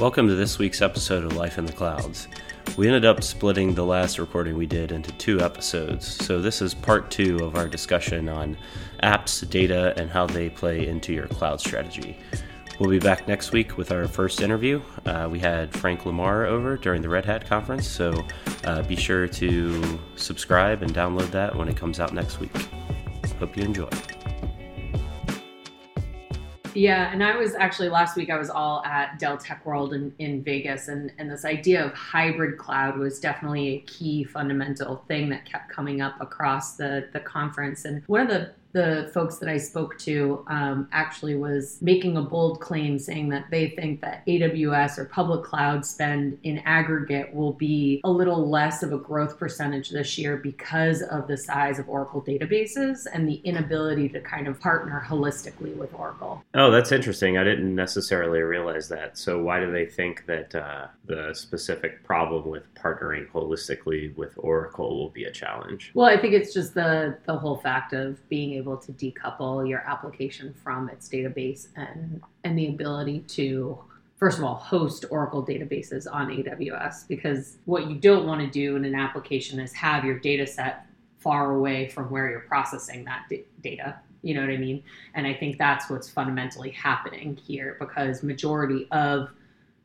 Welcome to this week's episode of Life in the Clouds. We ended up splitting the last recording we did into two episodes, so this is part two of our discussion on apps, data, and how they play into your cloud strategy. We'll be back next week with our first interview. Uh, we had Frank Lamar over during the Red Hat conference, so uh, be sure to subscribe and download that when it comes out next week. Hope you enjoy. Yeah, and I was actually last week I was all at Dell Tech World in, in Vegas and, and this idea of hybrid cloud was definitely a key fundamental thing that kept coming up across the, the conference. And one of the the folks that I spoke to um, actually was making a bold claim saying that they think that AWS or public cloud spend in aggregate will be a little less of a growth percentage this year because of the size of Oracle databases and the inability to kind of partner holistically with Oracle. Oh, that's interesting. I didn't necessarily realize that. So, why do they think that uh, the specific problem with partnering holistically with Oracle will be a challenge? Well, I think it's just the the whole fact of being able to decouple your application from its database and and the ability to first of all host oracle databases on aws because what you don't want to do in an application is have your data set far away from where you're processing that d- data you know what i mean? And i think that's what's fundamentally happening here because majority of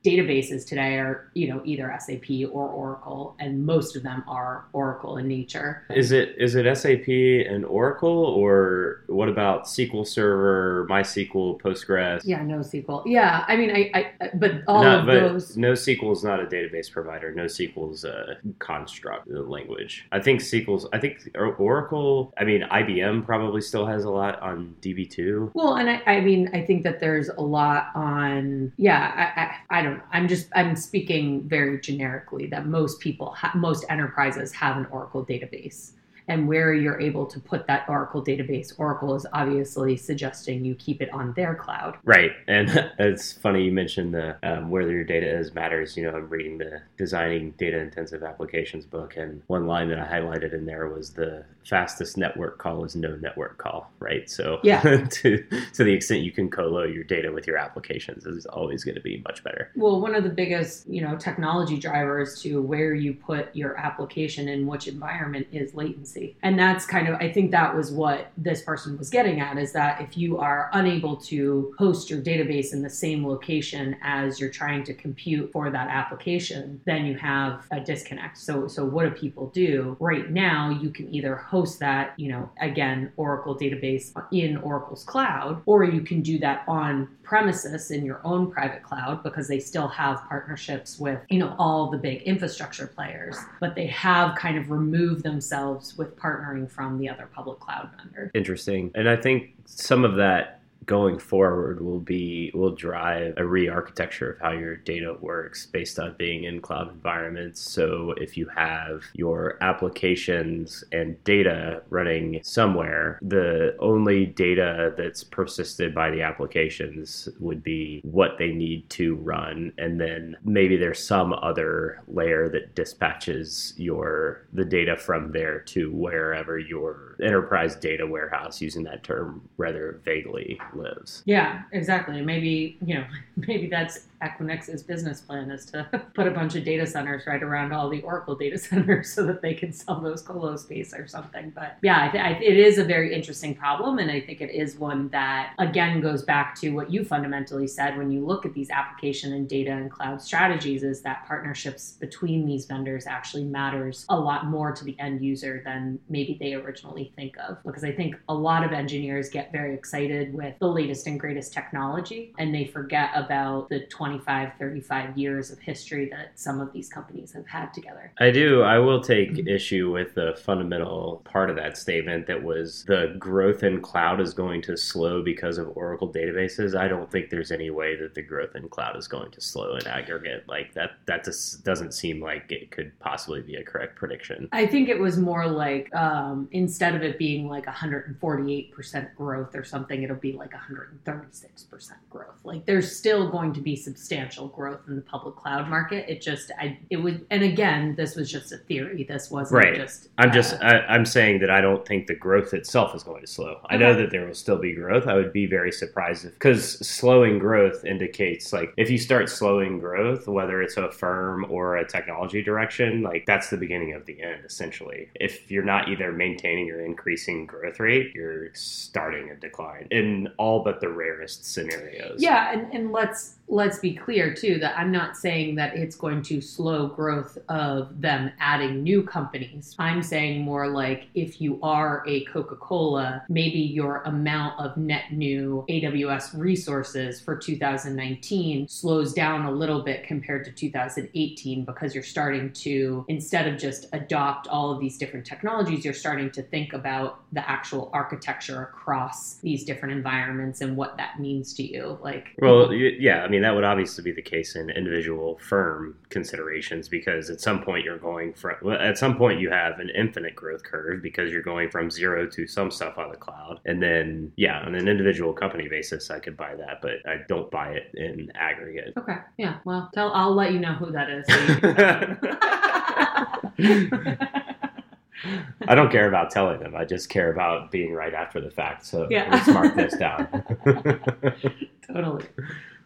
databases today are you know either SAP or Oracle, and most of them are Oracle in nature. Is it is it SAP and Oracle, or what about SQL Server, MySQL, Postgres? Yeah, NoSQL. Yeah, I mean, I, I but all no, of but those. NoSQL is not a database provider. NoSQL is a construct a language. I think SQL's. I think Oracle. I mean, IBM probably still has a lot on DB2. Well, and I, I mean, I think that there's a lot on. Yeah, I, I, I don't I'm just I'm speaking very generically that most people, ha- most enterprises have an Oracle database and where you're able to put that Oracle database. Oracle is obviously suggesting you keep it on their cloud. Right. And it's funny you mentioned the um, where your data is matters. You know, I'm reading the Designing Data Intensive Applications book, and one line that I highlighted in there was the fastest network call is no network call, right? So yeah. to, to the extent you can colo your data with your applications is always going to be much better. Well, one of the biggest, you know, technology drivers to where you put your application in which environment is latency. And that's kind of, I think that was what this person was getting at is that if you are unable to host your database in the same location as you're trying to compute for that application, then you have a disconnect. So, so what do people do? Right now, you can either host that, you know, again, Oracle database in Oracle's cloud, or you can do that on premises in your own private cloud because they still have partnerships with, you know, all the big infrastructure players, but they have kind of removed themselves with partnering from the other public cloud vendor. Interesting. And I think some of that going forward will be will drive a re-architecture of how your data works based on being in cloud environments. So if you have your applications and data running somewhere the only data that's persisted by the applications would be what they need to run. And then maybe there's some other layer that dispatches your the data from there to wherever your enterprise data warehouse using that term rather vaguely lives. Yeah, exactly. Maybe, you know, maybe that's Equinix's business plan is to put a bunch of data centers right around all the Oracle data centers so that they can sell those colo space or something. But yeah, I th- it is a very interesting problem. And I think it is one that, again, goes back to what you fundamentally said when you look at these application and data and cloud strategies is that partnerships between these vendors actually matters a lot more to the end user than maybe they originally think of. Because I think a lot of engineers get very excited with the latest and greatest technology and they forget about the 20 25, 35 years of history that some of these companies have had together. I do. I will take mm-hmm. issue with the fundamental part of that statement that was the growth in cloud is going to slow because of Oracle databases. I don't think there's any way that the growth in cloud is going to slow in aggregate. Like that, that just doesn't seem like it could possibly be a correct prediction. I think it was more like um, instead of it being like 148% growth or something, it'll be like 136% growth. Like there's still going to be some substantial growth in the public cloud market. It just, I, it would, and again, this was just a theory. This wasn't Right. just. I'm uh, just I, I'm saying that I don't think the growth itself is going to slow. I know that there will still be growth. I would be very surprised if because slowing growth indicates like if you start slowing growth, whether it's a firm or a technology direction, like that's the beginning of the end essentially. If you're not either maintaining or increasing growth rate, you're starting a decline in all but the rarest scenarios. Yeah, and, and let's let's be clear too that I'm not saying that it's going to slow growth of them adding new companies. I'm saying more like if you are a Coca-Cola, maybe your amount of net new AWS resources for 2019 slows down a little bit compared to 2018 because you're starting to instead of just adopt all of these different technologies, you're starting to think about the actual architecture across these different environments and what that means to you. Like Well, yeah, I mean that would obviously be the case in individual firm considerations because at some point you're going from at some point you have an infinite growth curve because you're going from zero to some stuff on the cloud, and then yeah, on an individual company basis, I could buy that, but I don't buy it in aggregate. Okay. Yeah. Well, tell I'll let you know who that is. so you can tell them. I don't care about telling them. I just care about being right after the fact. So Yeah. let's mark this down. totally.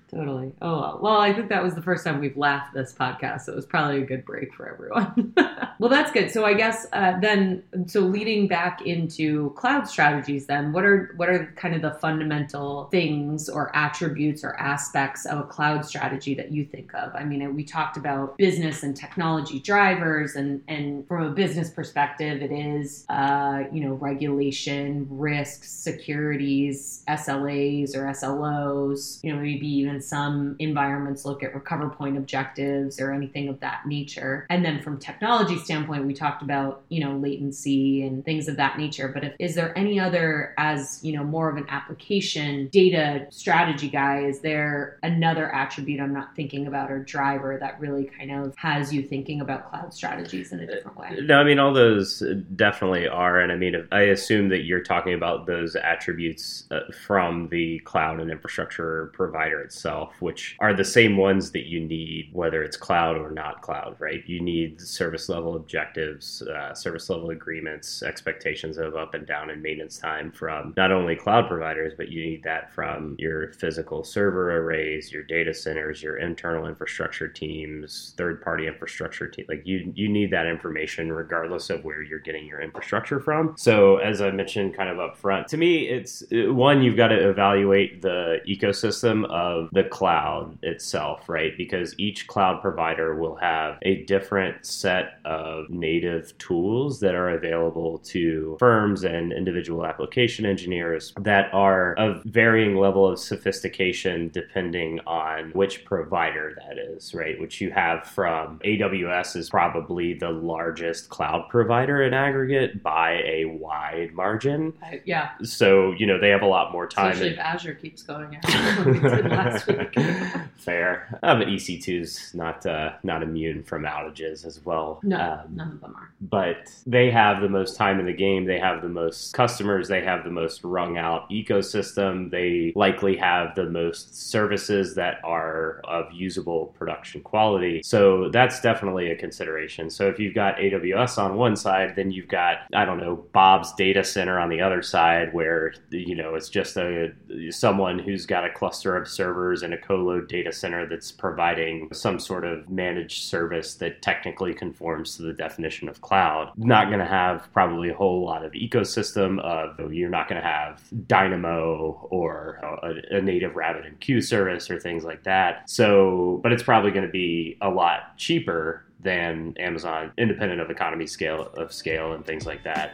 Totally. Oh well. I think that was the first time we've laughed this podcast, so it was probably a good break for everyone. well, that's good. So I guess uh, then, so leading back into cloud strategies, then what are what are kind of the fundamental things or attributes or aspects of a cloud strategy that you think of? I mean, we talked about business and technology drivers, and and from a business perspective, it is uh, you know regulation, risks, securities, SLAs or SLOs. You know, maybe even some environments look at recover point objectives or anything of that nature. And then from technology standpoint, we talked about you know latency and things of that nature. But if, is there any other, as you know, more of an application data strategy guy? Is there another attribute I'm not thinking about or driver that really kind of has you thinking about cloud strategies in a different way? No, I mean all those definitely are, and I mean I assume that you're talking about those attributes uh, from the cloud and infrastructure provider itself, which are the same ones that you need whether it's cloud or not cloud, right? You need service level objectives, uh, service level agreements, expectations of up and down and maintenance time from not only cloud providers, but you need that from your physical server arrays, your data centers, your internal infrastructure teams, third party infrastructure team. Like you, you need that information regardless of where you're getting your infrastructure from. So as I mentioned kind of up front, to me, it's one, you've got to evaluate the ecosystem of the cloud itself, right? Because each cloud provider will have a different set of native tools that are available to firms and individual application engineers that are of varying level of sophistication depending on which provider that is, right? Which you have from AWS is probably the largest cloud provider in aggregate by a wide margin. I, yeah, So, you know, they have a lot more time. especially and- if Azure keeps going out. We did last week. Fair, uh, but EC2 is not uh, not immune from outages as well. No, Um, none of them are. but they have the most time in the game. They have the most customers. They have the most wrung out ecosystem. They likely have the most services that are of usable production quality. So that's definitely a consideration. So if you've got AWS on one side, then you've got, I don't know, Bob's data center on the other side where, you know, it's just a someone who's got a cluster of servers and a colo data center that's providing some sort of managed service that technically conforms to the definition of cloud. Not going to have probably a whole lot of ecosystem of you're not going to have Dynamo or a, a native RabbitMQ service or things like that. So, but it's probably going to be a lot cheaper than Amazon, independent of economy scale of scale and things like that.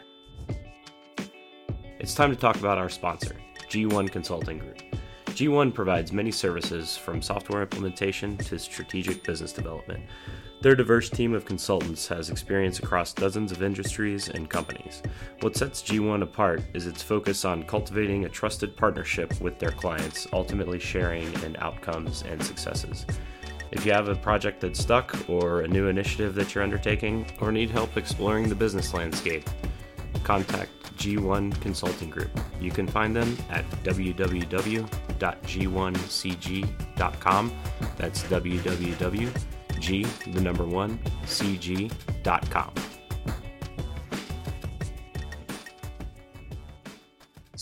It's time to talk about our sponsor, G1 Consulting Group. G1 provides many services from software implementation to strategic business development. Their diverse team of consultants has experience across dozens of industries and companies. What sets G1 apart is its focus on cultivating a trusted partnership with their clients, ultimately sharing in outcomes and successes. If you have a project that's stuck, or a new initiative that you're undertaking, or need help exploring the business landscape, contact G1 Consulting Group. You can find them at www www.g1cg.com. That's www.g, the number one, cg.com.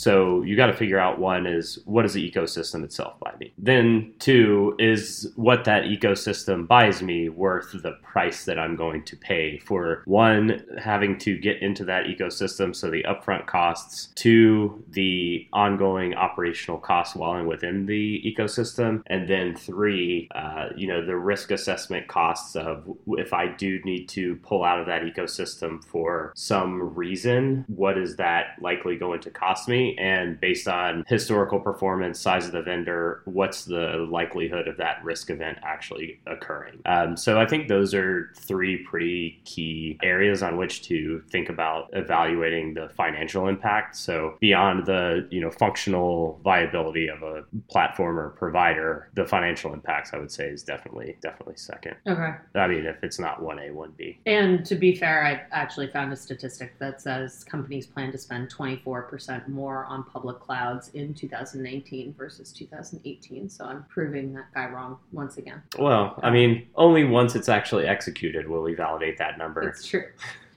So you got to figure out one is what does the ecosystem itself buy me? Then two is what that ecosystem buys me worth the price that I'm going to pay for one having to get into that ecosystem, so the upfront costs, two the ongoing operational costs while I'm within the ecosystem, and then three, uh, you know, the risk assessment costs of if I do need to pull out of that ecosystem for some reason, what is that likely going to cost me? And based on historical performance, size of the vendor, what's the likelihood of that risk event actually occurring? Um, so I think those are three pretty key areas on which to think about evaluating the financial impact. So beyond the you know functional viability of a platform or provider, the financial impacts I would say is definitely definitely second. Okay. I mean, if it's not one A, one B. And to be fair, I actually found a statistic that says companies plan to spend 24% more on public clouds in 2019 versus 2018. So I'm proving that guy wrong once again. Well, I mean, only once it's actually executed will we validate that number. It's true.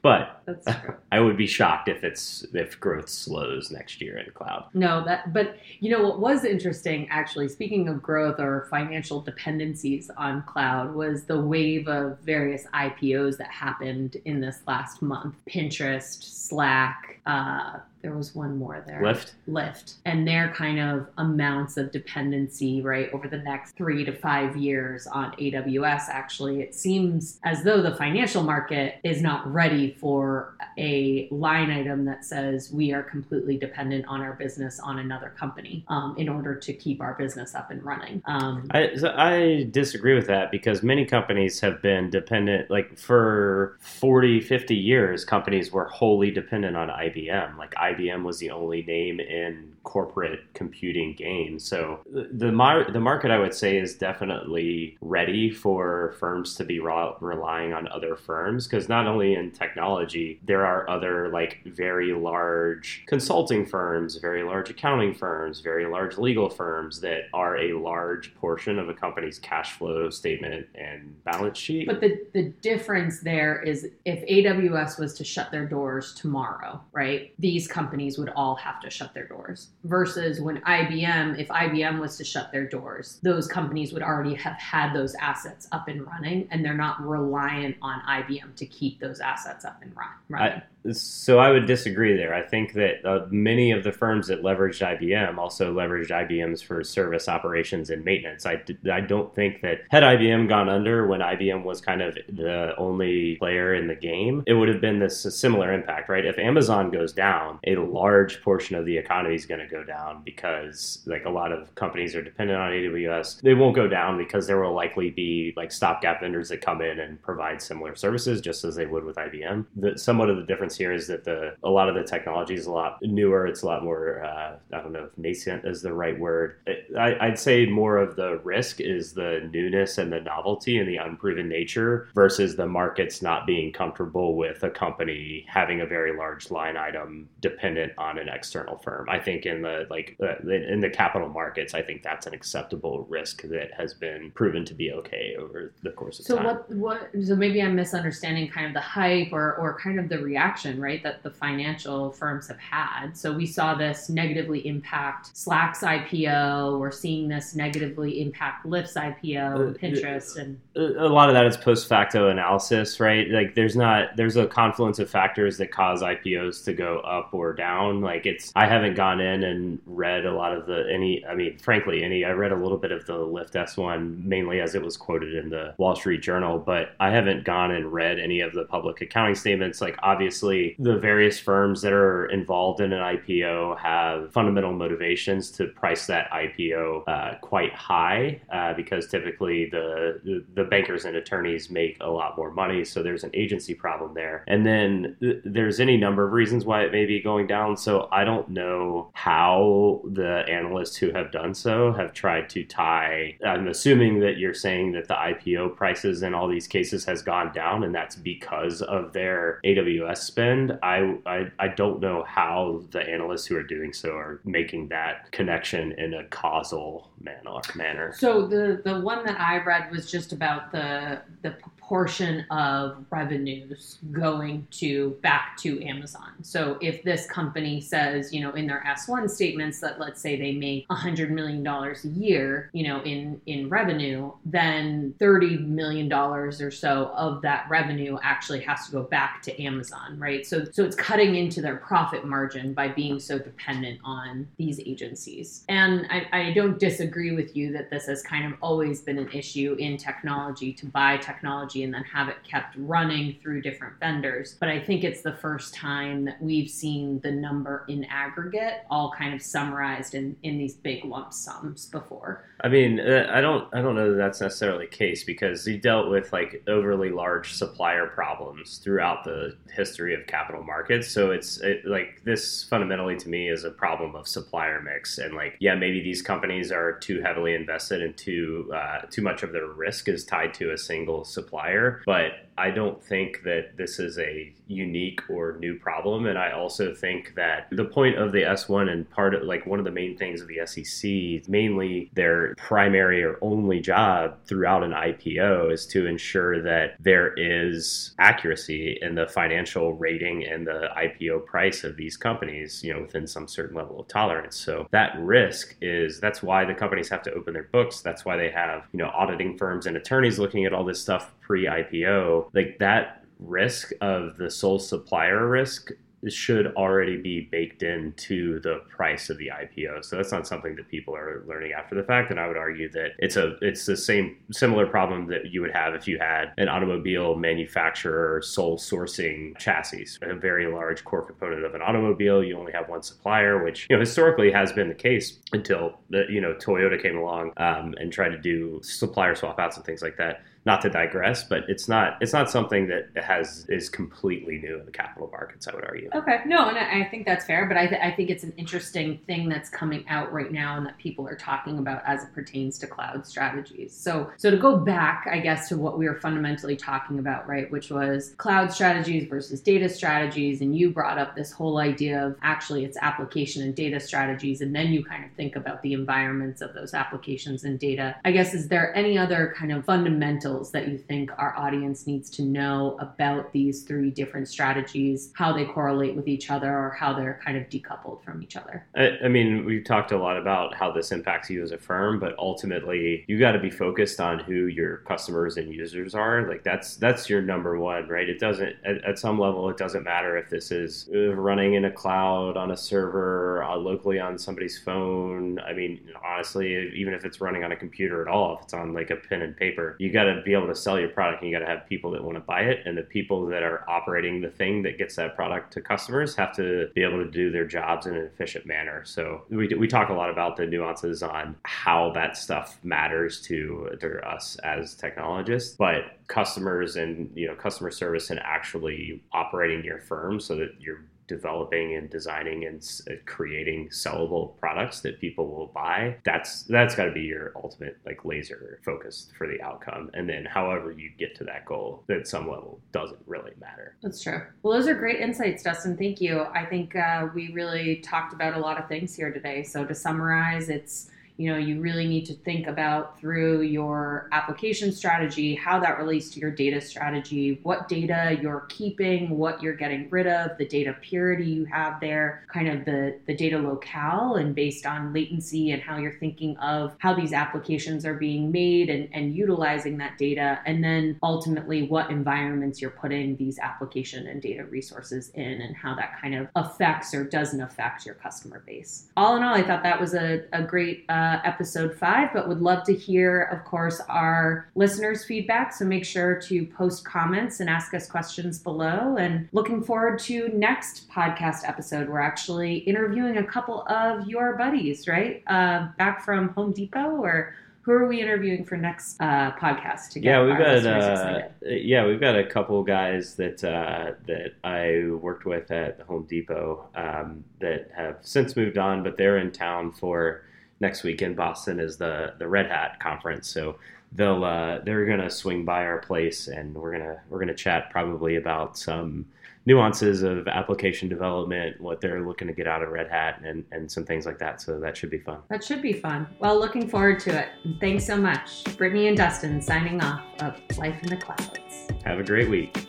But That's true. I would be shocked if it's if growth slows next year in cloud. No, that but you know what was interesting actually speaking of growth or financial dependencies on cloud was the wave of various IPOs that happened in this last month. Pinterest, Slack, uh, there was one more there. Lyft. Lyft. And their kind of amounts of dependency, right, over the next three to five years on AWS. Actually, it seems as though the financial market is not ready for a line item that says we are completely dependent on our business on another company um, in order to keep our business up and running. Um, I, I disagree with that because many companies have been dependent, like for 40, 50 years, companies were wholly dependent on IBM. Like IBM was the only name in corporate computing games. So the mar- the market, I would say, is definitely ready for firms to be re- relying on other firms because not only in technology, there are other like very large consulting firms, very large accounting firms, very large legal firms that are a large portion of a company's cash flow statement and balance sheet. But the, the difference there is if AWS was to shut their doors tomorrow, right? These companies would all have to shut their doors. Versus when IBM, if IBM was to shut their doors, those companies would already have had those assets up and running, and they're not reliant on IBM to keep those assets up and running. So I would disagree there. I think that uh, many of the firms that leveraged IBM also leveraged IBM's for service operations and maintenance. I, don't think that had IBM gone under when IBM was kind of the only player in the game, it would have been this similar impact, right? If Amazon goes down, a large portion of the economy is going to go down because like a lot of companies are dependent on AWS. They won't go down because there will likely be like stopgap vendors that come in and provide similar services just as they would with IBM. The, somewhat of the difference here is that the a lot of the technology is a lot newer. It's a lot more uh, I don't know if nascent is the right word. I, I'd say more of the risk is the newness and the novelty and the unproven nature versus the markets not being comfortable with a company having a very large line item dependent on an external firm. I think in the like uh, in the capital markets, I think that's an acceptable risk that has been proven to be okay over the course of So time. what what so maybe I'm misunderstanding kind of the hype or or kind of the reaction, right, that the financial firms have had. So we saw this negatively impact Slack's IPO, we're seeing this negatively impact Lyft's IPO, Uh, Pinterest and a lot of that is post facto analysis, right? Like there's not there's a confluence of factors that cause IPOs to go up or down. Like it's I haven't gone in and read a lot of the any I mean frankly any I read a little bit of the Lyft S1 mainly as it was quoted in the Wall Street Journal, but I haven't gone and read any of the public accounting statements. Like obviously the various firms that are involved in an IPO have fundamental motivations to price that IPO uh, quite high uh, because typically the, the the bankers and attorneys make a lot more money, so there's an agency problem there. And then th- there's any number of reasons why it may be going down. So I don't know how the analysts who have done so have tried to tie. I'm assuming that you're saying that the IPO prices in all these cases has gone down, and that's because of their AWS spend. I, I I don't know how the analysts who are doing so are making that connection in a causal manner. Manner. So the the one that I read was just about the the portion of revenues going to back to Amazon. So if this company says, you know, in their S1 statements that let's say they make $100 million a year, you know, in in revenue, then $30 million or so of that revenue actually has to go back to Amazon, right? So so it's cutting into their profit margin by being so dependent on these agencies. And I, I don't disagree with you that this has kind of always been an issue in technology to buy technology and then have it kept running through different vendors. But I think it's the first time that we've seen the number in aggregate all kind of summarized in, in these big lump sums before. I mean, uh, I don't, I don't know that that's necessarily the case because he dealt with like overly large supplier problems throughout the history of capital markets. So it's it, like this fundamentally to me is a problem of supplier mix, and like yeah, maybe these companies are too heavily invested and too uh, too much of their risk is tied to a single supplier, but I don't think that this is a unique or new problem. And I also think that the point of the S1 and part of like one of the main things of the SEC, mainly their primary or only job throughout an IPO is to ensure that there is accuracy in the financial rating and the IPO price of these companies, you know, within some certain level of tolerance. So that risk is that's why the companies have to open their books. That's why they have, you know, auditing firms and attorneys looking at all this stuff pre IPO. Like that risk of the sole supplier risk should already be baked into the price of the IPO. So that's not something that people are learning after the fact. And I would argue that it's a it's the same similar problem that you would have if you had an automobile manufacturer sole sourcing chassis, a very large core component of an automobile. You only have one supplier, which you know historically has been the case until you know Toyota came along um, and tried to do supplier swap outs and things like that not to digress, but it's not it's not something that has is completely new in the capital markets. I would argue. Okay, no, and I think that's fair, but I, th- I think it's an interesting thing that's coming out right now and that people are talking about as it pertains to cloud strategies. So so to go back, I guess to what we were fundamentally talking about, right, which was cloud strategies versus data strategies, and you brought up this whole idea of actually it's application and data strategies, and then you kind of think about the environments of those applications and data. I guess is there any other kind of fundamental that you think our audience needs to know about these three different strategies, how they correlate with each other, or how they're kind of decoupled from each other? I, I mean, we've talked a lot about how this impacts you as a firm, but ultimately, you got to be focused on who your customers and users are. Like that's that's your number one, right? It doesn't at, at some level, it doesn't matter if this is uh, running in a cloud on a server, uh, locally on somebody's phone. I mean, honestly, even if it's running on a computer at all, if it's on like a pen and paper, you got to be able to sell your product and you got to have people that want to buy it and the people that are operating the thing that gets that product to customers have to be able to do their jobs in an efficient manner. So we, we talk a lot about the nuances on how that stuff matters to, to us as technologists but customers and you know customer service and actually operating your firm so that you're developing and designing and uh, creating sellable products that people will buy that's that's got to be your ultimate like laser focus for the outcome. And then however you get to that goal at some level doesn't really matter. That's true. Well those are great insights dustin thank you. I think uh, we really talked about a lot of things here today. So to summarize it's you know you really need to think about through your application strategy how that relates to your data strategy what data you're keeping what you're getting rid of the data purity you have there kind of the the data locale and based on latency and how you're thinking of how these applications are being made and, and utilizing that data and then ultimately what environments you're putting these application and data resources in and how that kind of affects or doesn't affect your customer base. All in all i thought that was a, a great uh, uh, episode five, but would love to hear, of course, our listeners' feedback. So make sure to post comments and ask us questions below. And looking forward to next podcast episode. We're actually interviewing a couple of your buddies, right? Uh, back from Home Depot or who are we interviewing for next uh, podcast to get yeah we've got uh, yeah we've got a couple guys that uh, that I worked with at the Home Depot um, that have since moved on but they're in town for next week in Boston is the the Red Hat conference. So they'll uh, they're gonna swing by our place and we're gonna we're gonna chat probably about some nuances of application development, what they're looking to get out of Red Hat, and, and some things like that. So that should be fun. That should be fun. Well, looking forward to it. Thanks so much. Brittany and Dustin signing off of Life in the Clouds. Have a great week.